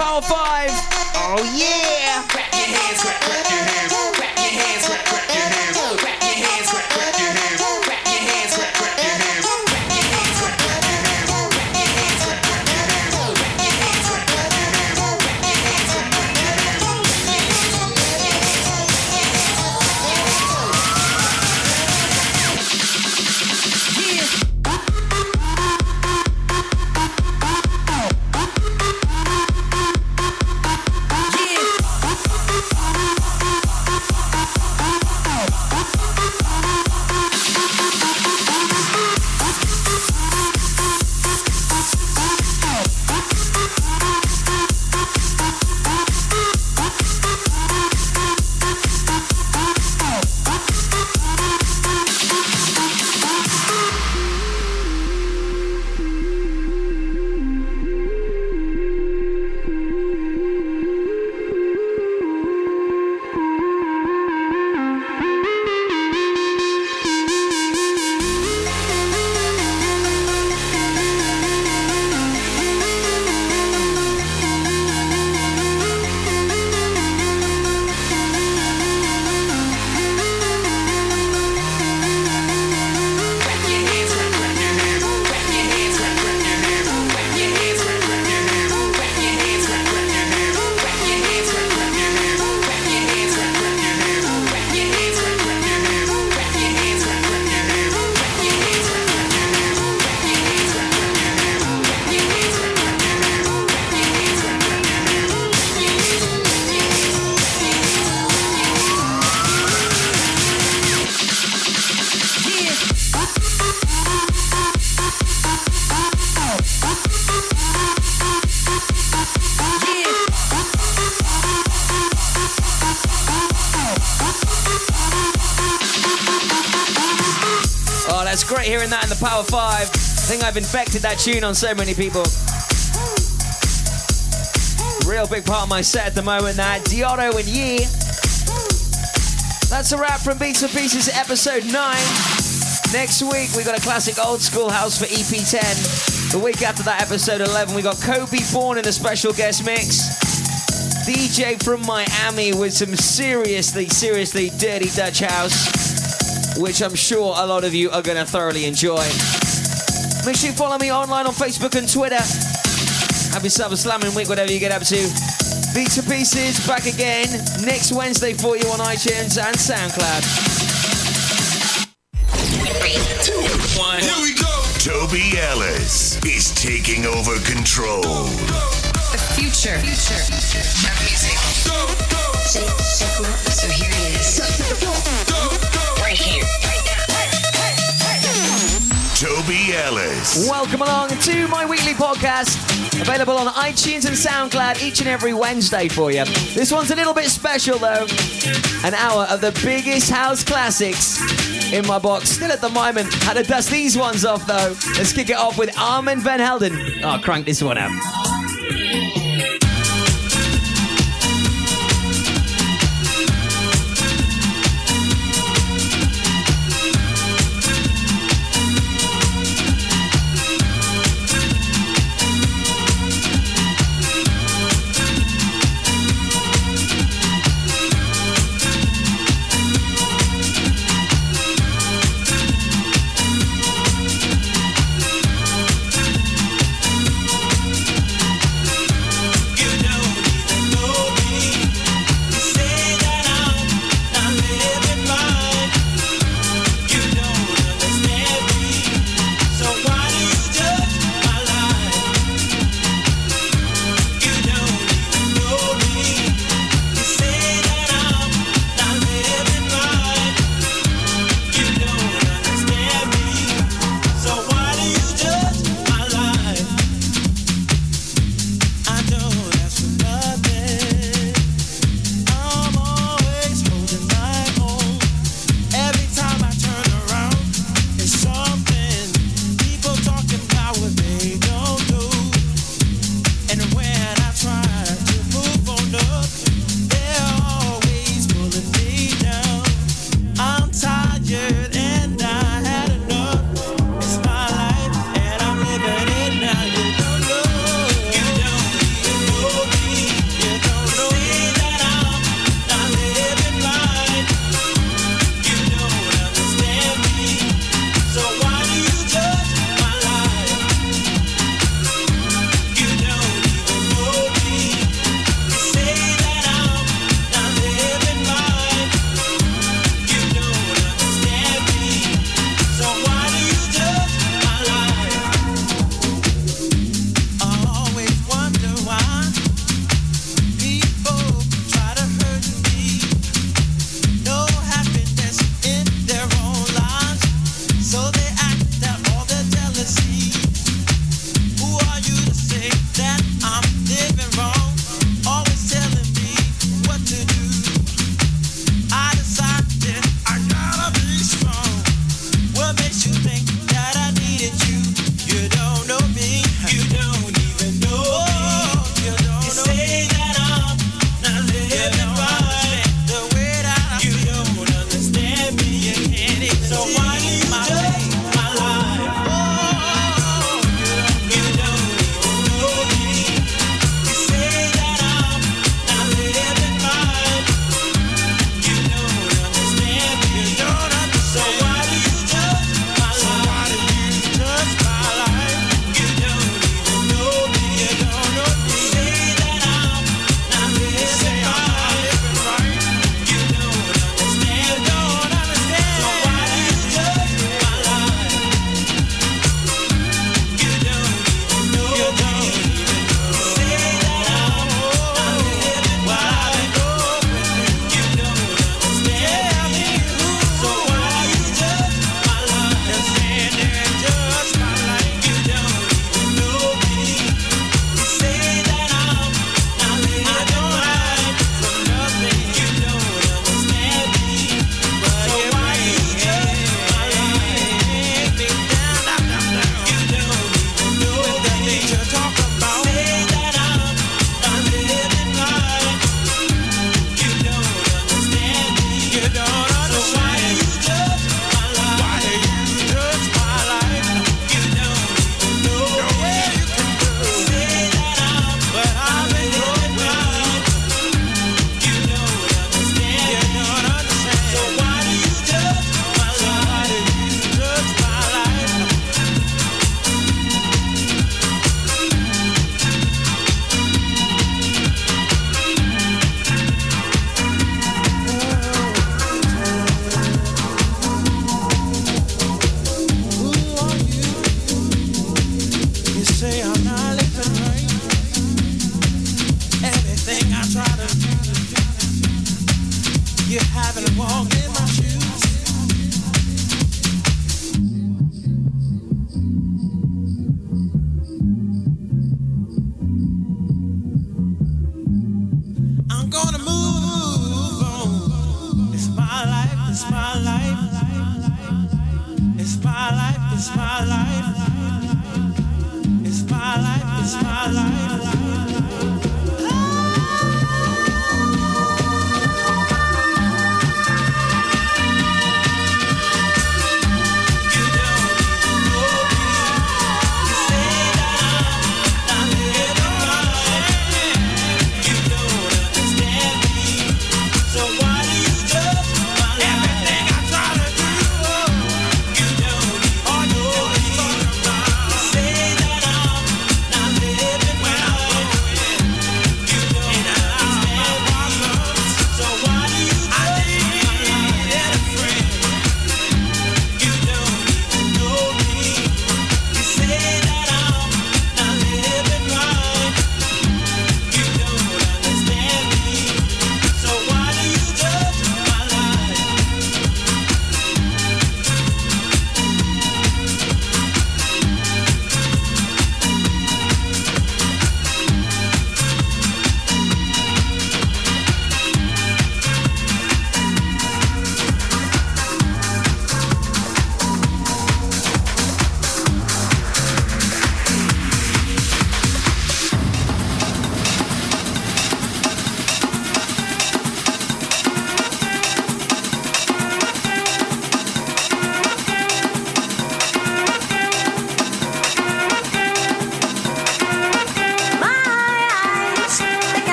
Powerful. That's great hearing that in the Power 5. I think I've infected that tune on so many people. Real big part of my set at the moment, that Diodo and Yee. That's a wrap from Beats and Pieces episode 9. Next week, we got a classic old school house for EP10. The week after that, episode 11, we got Kobe Born in the special guest mix. DJ from Miami with some seriously, seriously dirty Dutch house, which I'm sure a lot of you are going to thoroughly enjoy. Make sure you follow me online on Facebook and Twitter. Have yourself a slamming week, whatever you get up to. Beats and Pieces back again next Wednesday for you on iTunes and SoundCloud. One. Here we go. Toby Ellis is taking over control. The future, future of music. So here it is. Right here. Toby Ellis. Welcome along to my weekly podcast, available on iTunes and SoundCloud each and every Wednesday for you. This one's a little bit special though. An hour of the biggest house classics in my box. Still at the moment. Had to dust these ones off though. Let's kick it off with Armand Van Helden. Oh, crank this one out.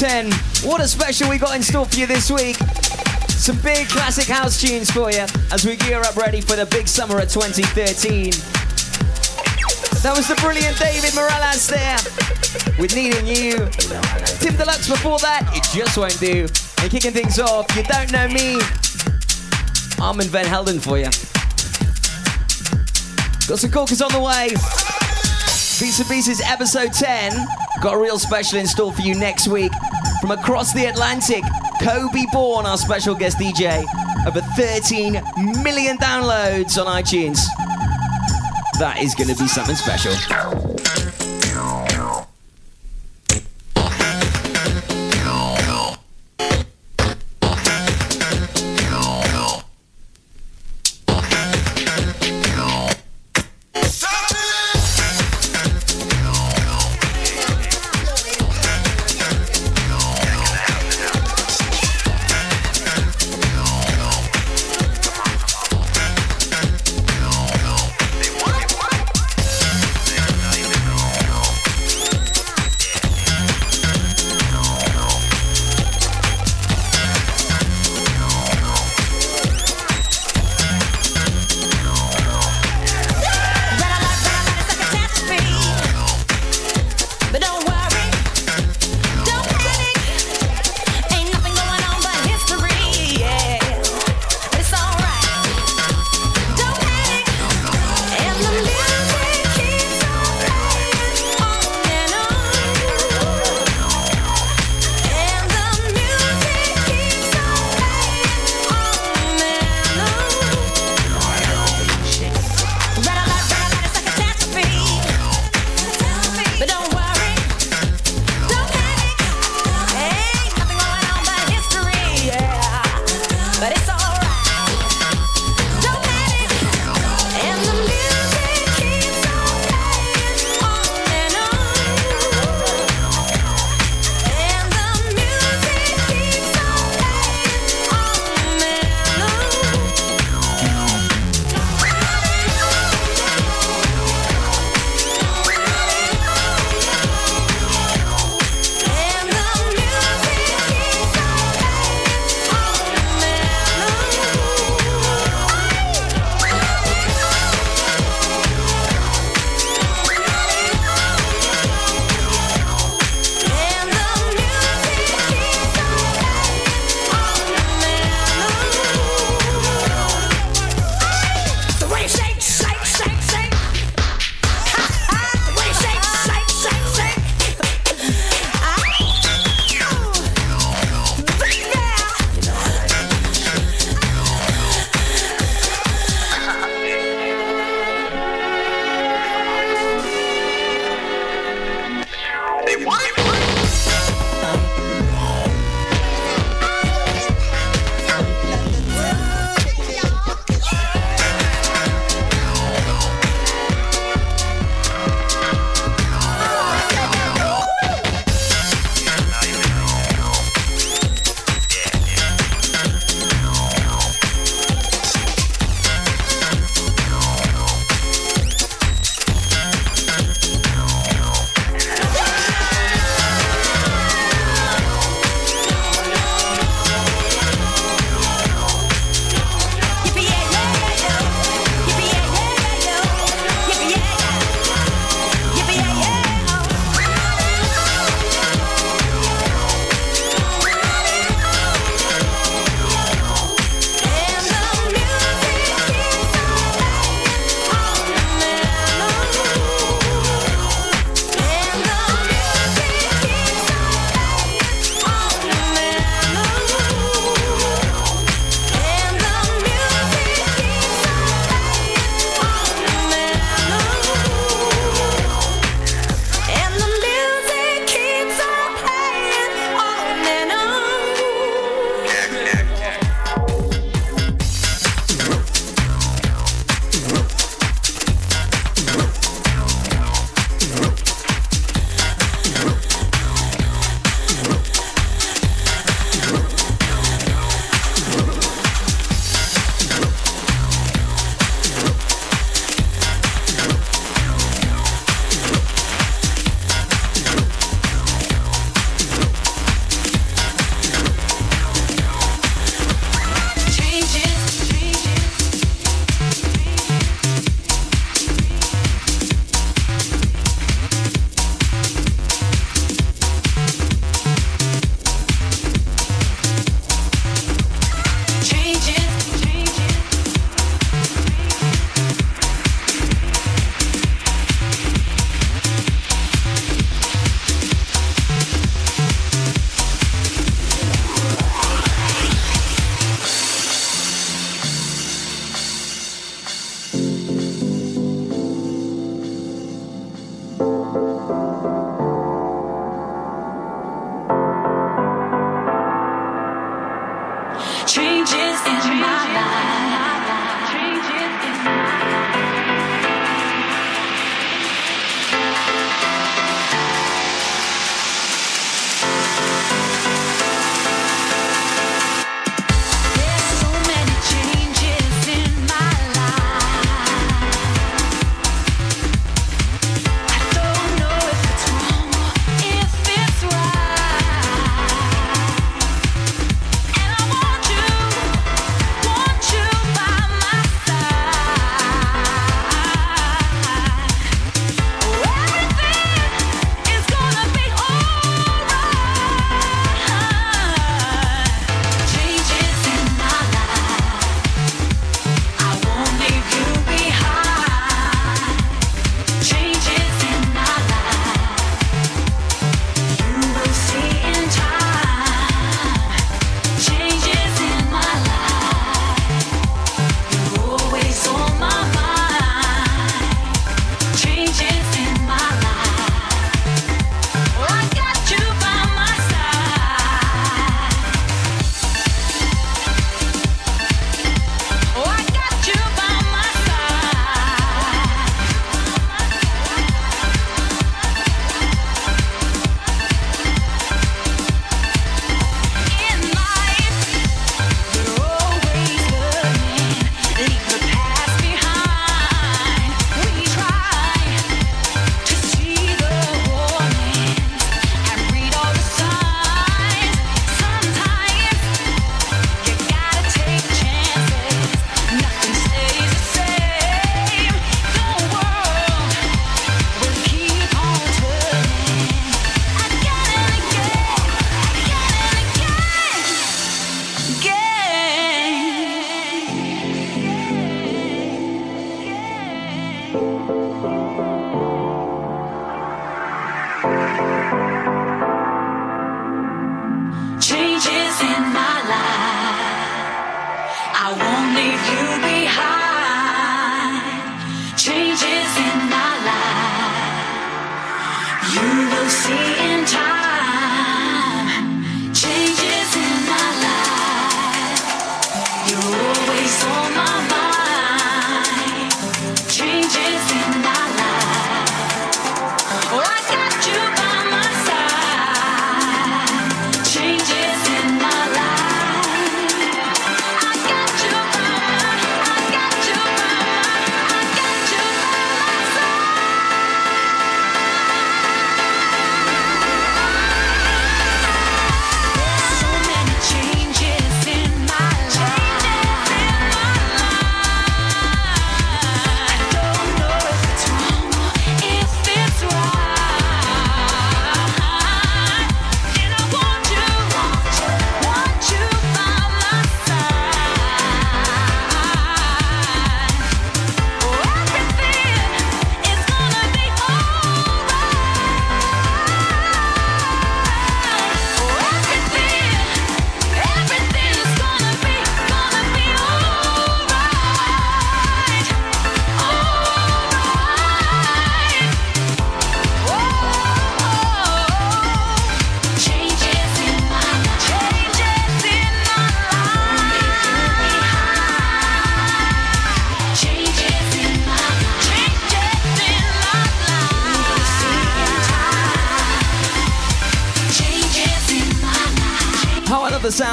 10. What a special we got in store for you this week. Some big classic house tunes for you as we gear up ready for the big summer of 2013. That was the brilliant David Morales there with Needing You. Tim Deluxe before that, It Just Won't Do. And kicking things off, You Don't Know Me, Armand Van Helden for you. Got some corkers on the way. Beats and Pieces episode 10. Got a real special in store for you next week. From across the Atlantic, Kobe Bourne, our special guest DJ. Over 13 million downloads on iTunes. That is going to be something special.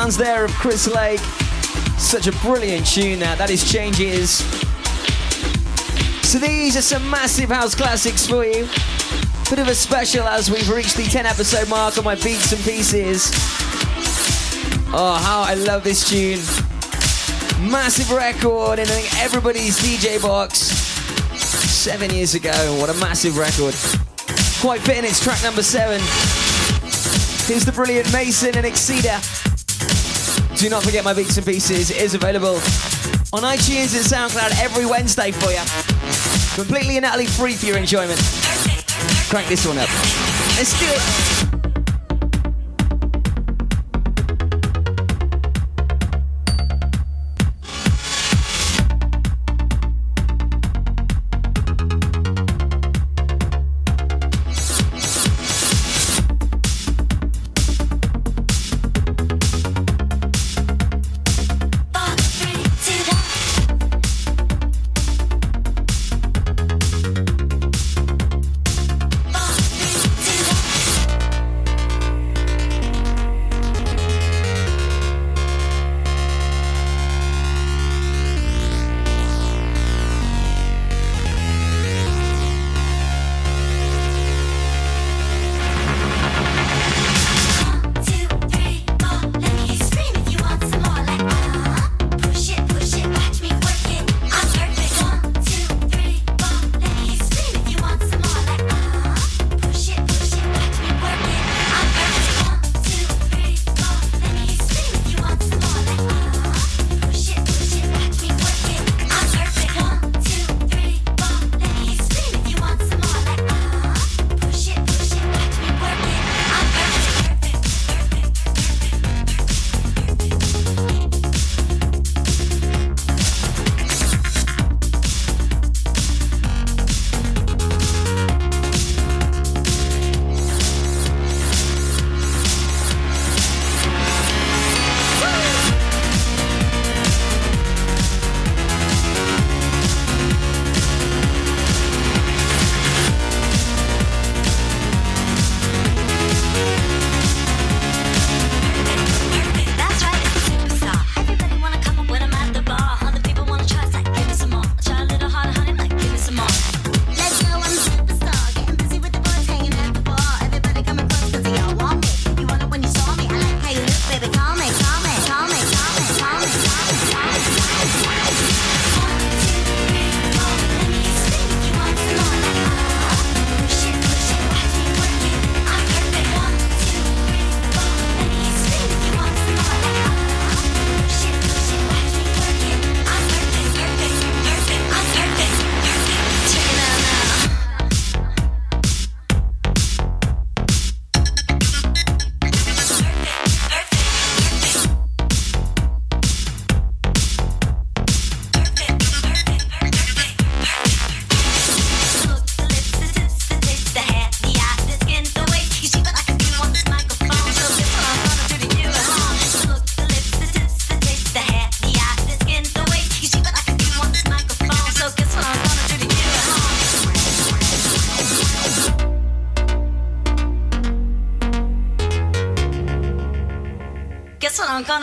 Sounds there of Chris Lake. Such a brilliant tune that. That is Changes. So these are some massive house classics for you. Bit of a special as we've reached the 10 episode mark on my beats and pieces. Oh, how I love this tune. Massive record in everybody's DJ box. Seven years ago. What a massive record. Quite fitting, it's track number seven. Here's the brilliant Mason and Exceeder. Do not forget my beats and pieces is available on iTunes and SoundCloud every Wednesday for you. Completely and utterly free for your enjoyment. Crank this one up. Let's do it.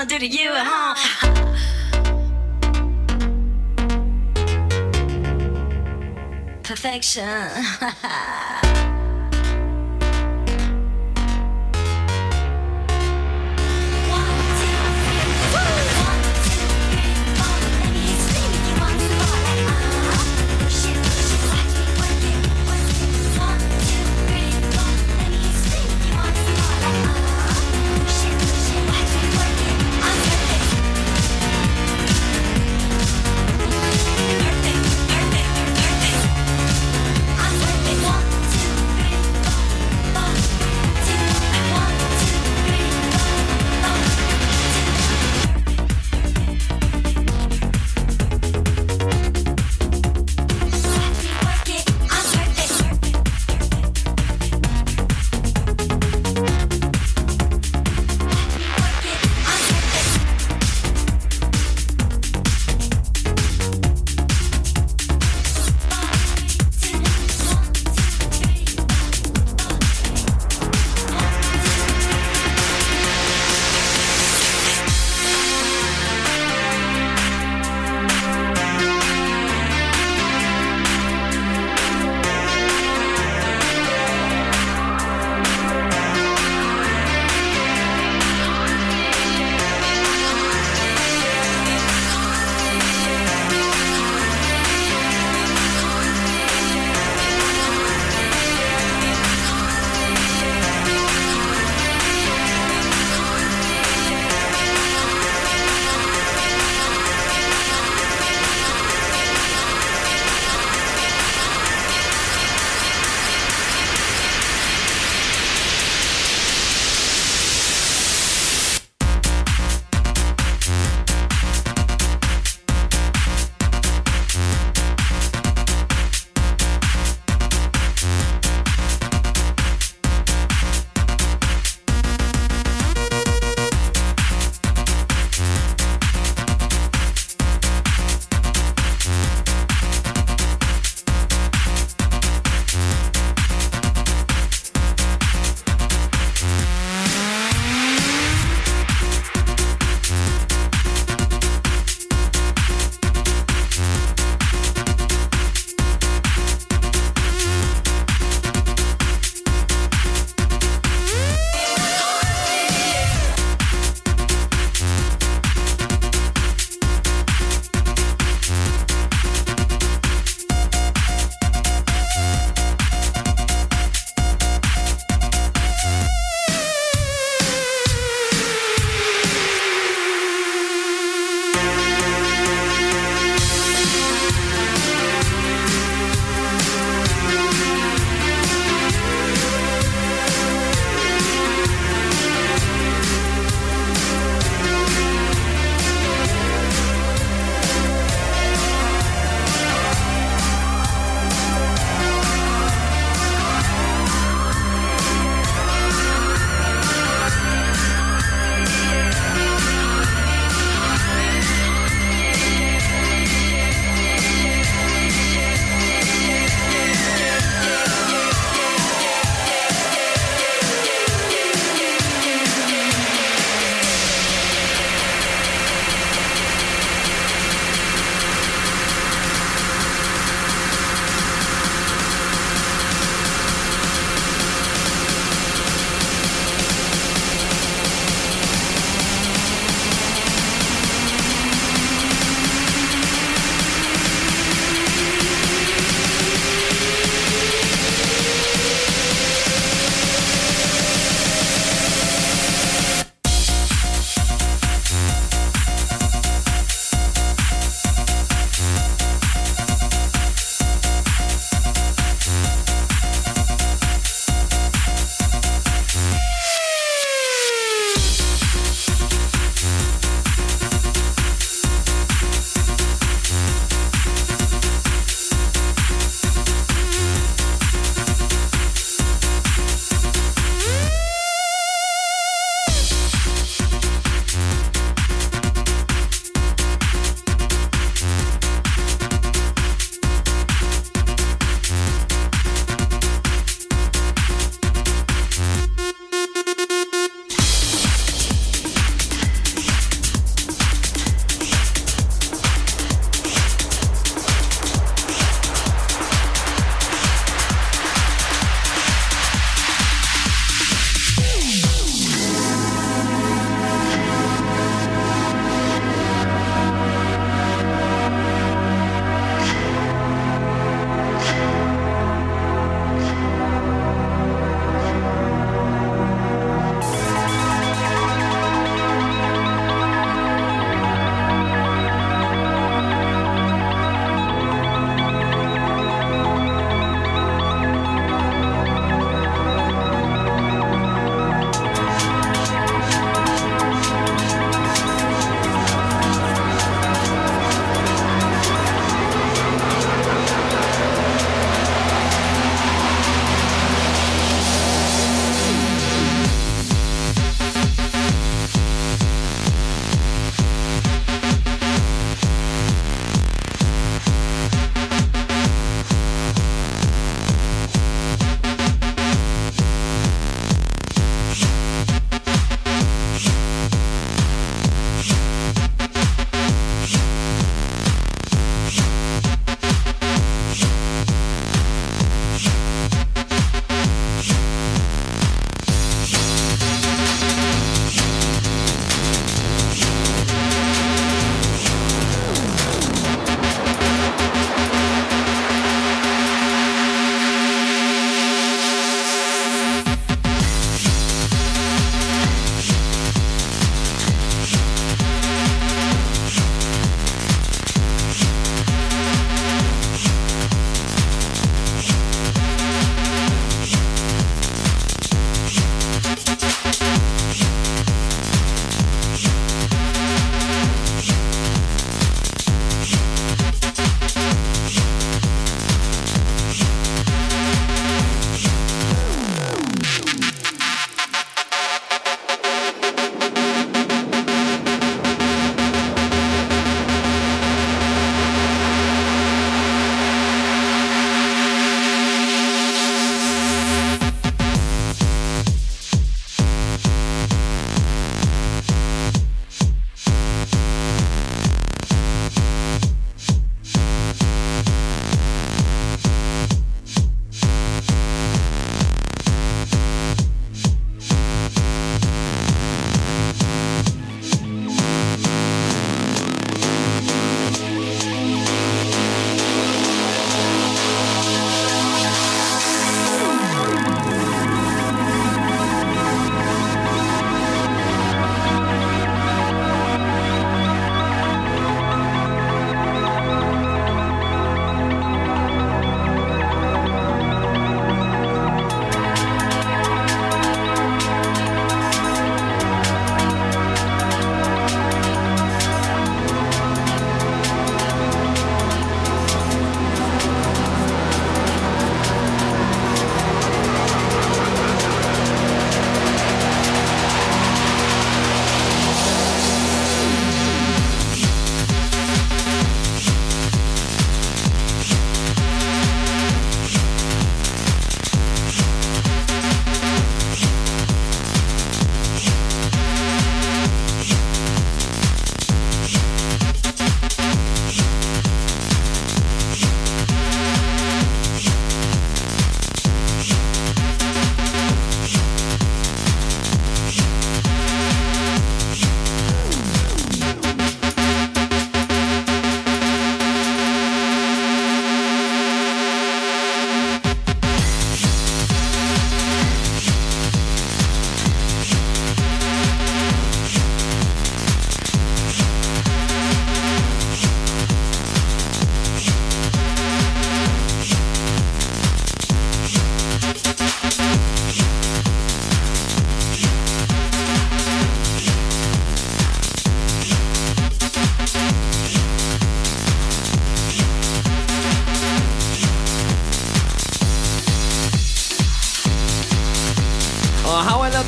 What I'm gonna do to you at home. Perfection.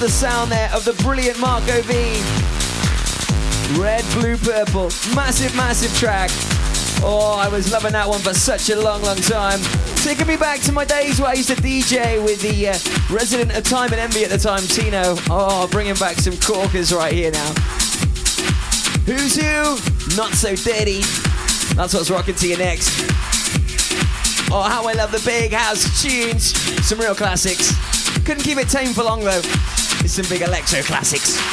the sound there of the brilliant Marco V. Red, blue, purple. Massive, massive track. Oh, I was loving that one for such a long, long time. Taking me back to my days where I used to DJ with the uh, resident of Time and Envy at the time, Tino. Oh, bringing back some corkers right here now. Who's who? Not so dirty. That's what's rocking to you next. Oh, how I love the big house tunes. Some real classics. Couldn't keep it tame for long though. Some big electro classics.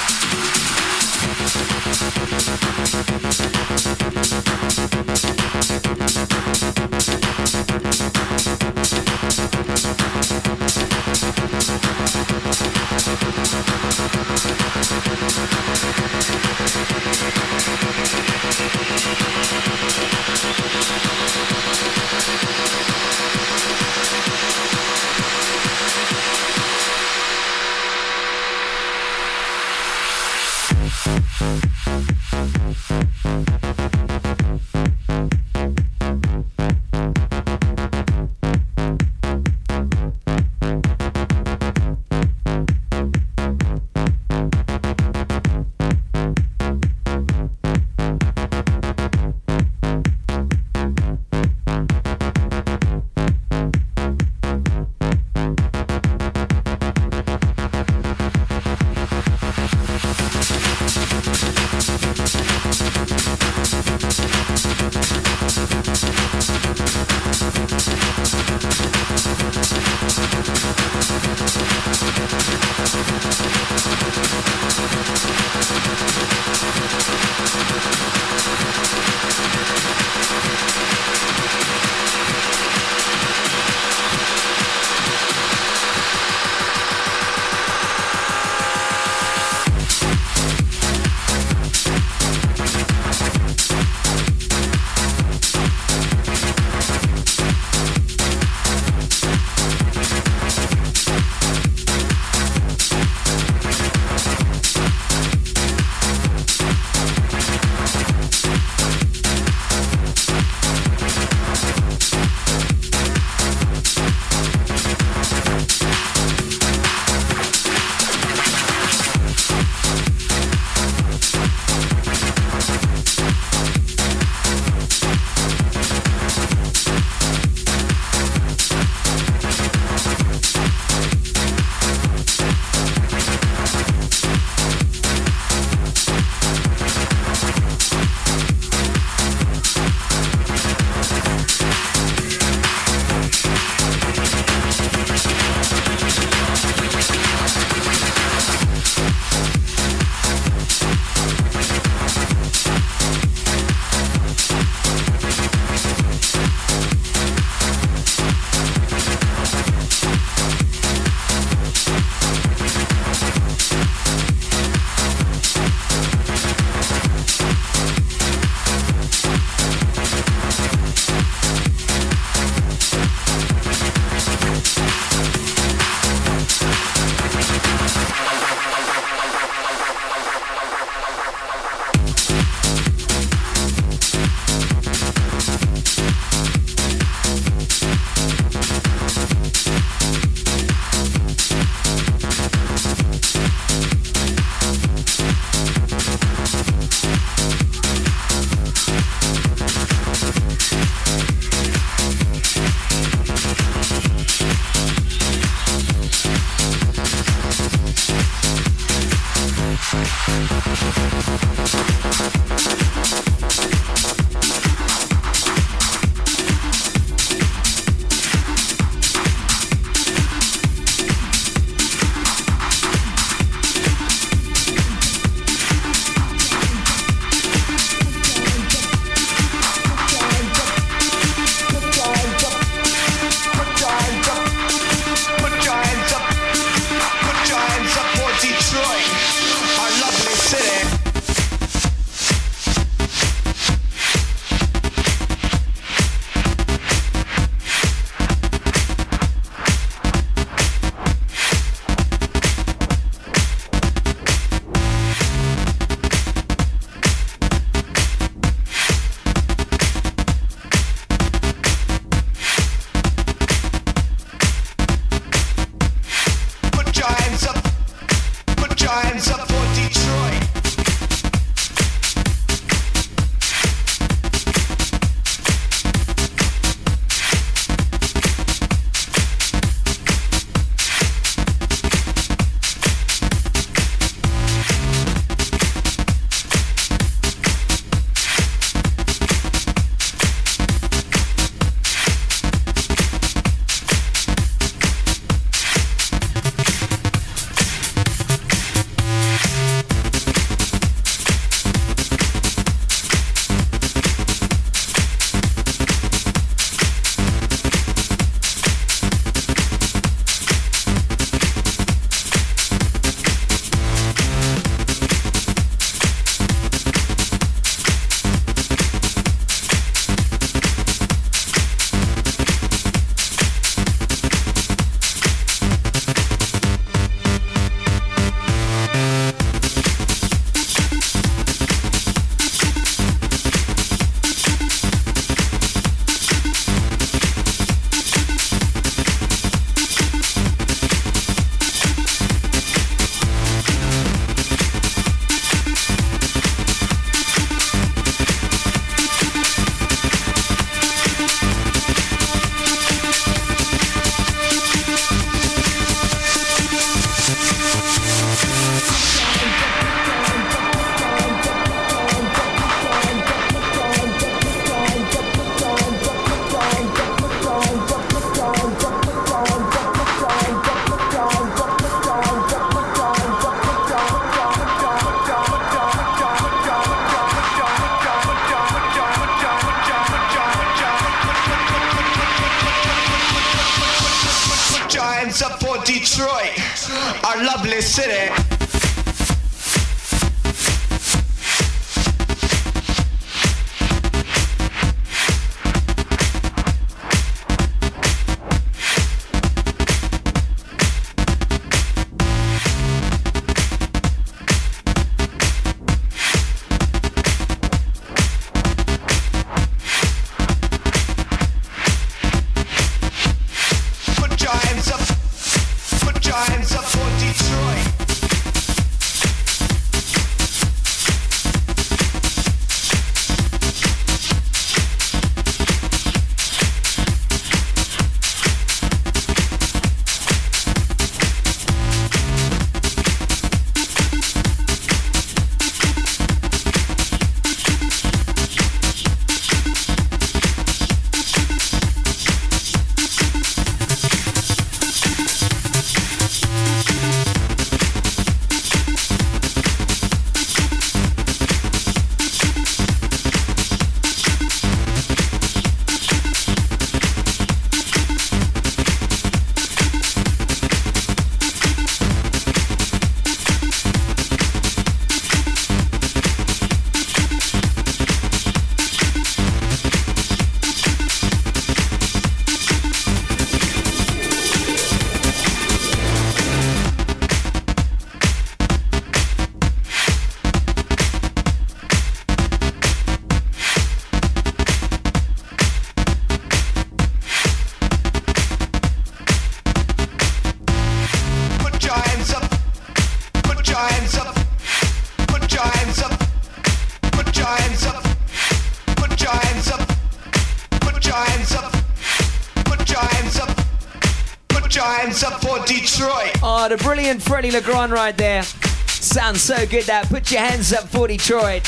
Freddie Le Grand right there. Sounds so good that. Put your hands up for Detroit.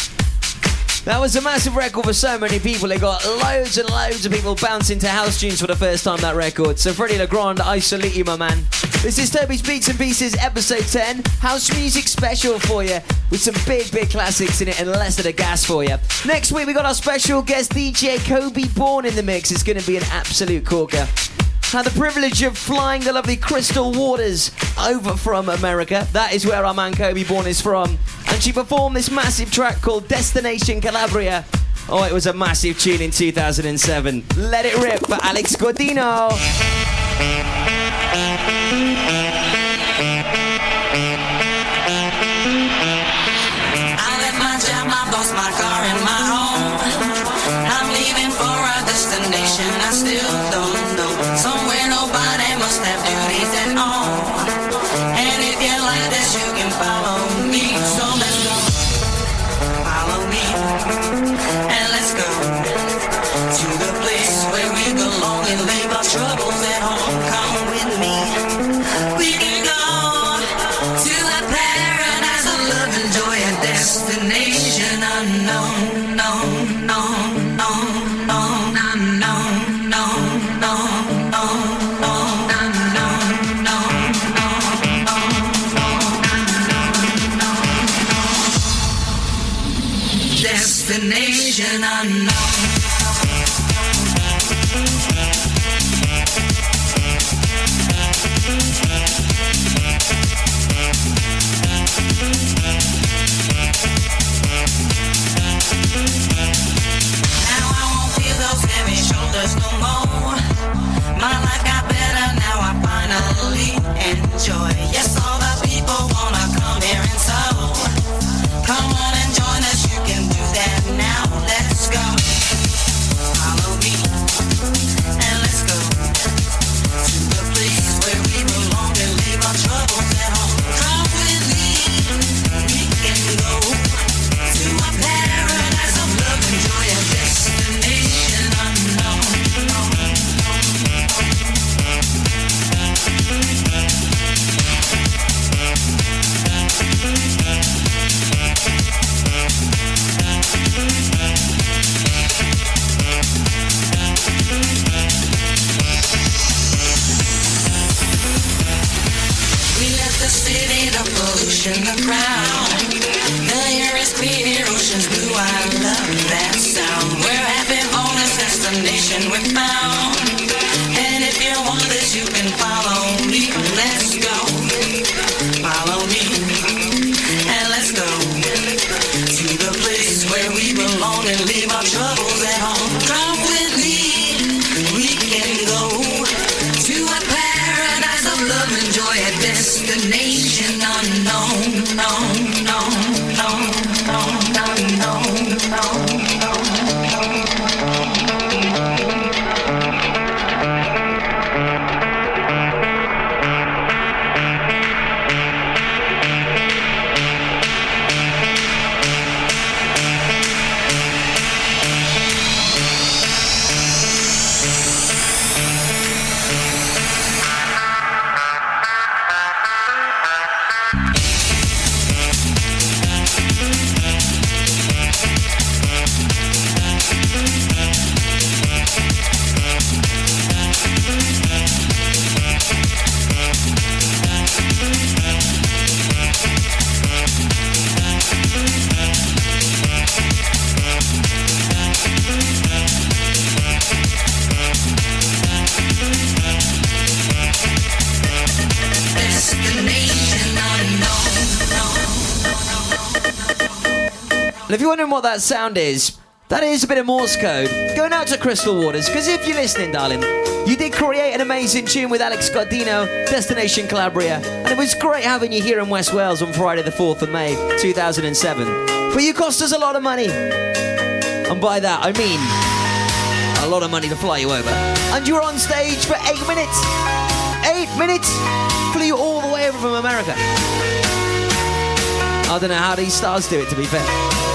That was a massive record for so many people. It got loads and loads of people bouncing to house tunes for the first time, that record. So, Freddie Le Grand, I salute you, my man. This is Toby's Beats and Pieces, episode 10. House music special for you, with some big, big classics in it and less of the gas for you. Next week, we got our special guest DJ Kobe Bourne in the mix. It's going to be an absolute corker. Had the privilege of flying the lovely Crystal Waters over from America. That is where our man Kobe Bourne is from. And she performed this massive track called Destination Calabria. Oh, it was a massive tune in 2007. Let it rip for Alex Gaudino. And enjoy. Yes, all wondering what that sound is, that is a bit of Morse code going out to Crystal Waters. Because if you're listening, darling, you did create an amazing tune with Alex Gaudino, Destination Calabria, and it was great having you here in West Wales on Friday, the 4th of May, 2007. But you cost us a lot of money. And by that, I mean a lot of money to fly you over. And you were on stage for eight minutes. Eight minutes? Flew all the way over from America. I don't know how these stars do it, to be fair.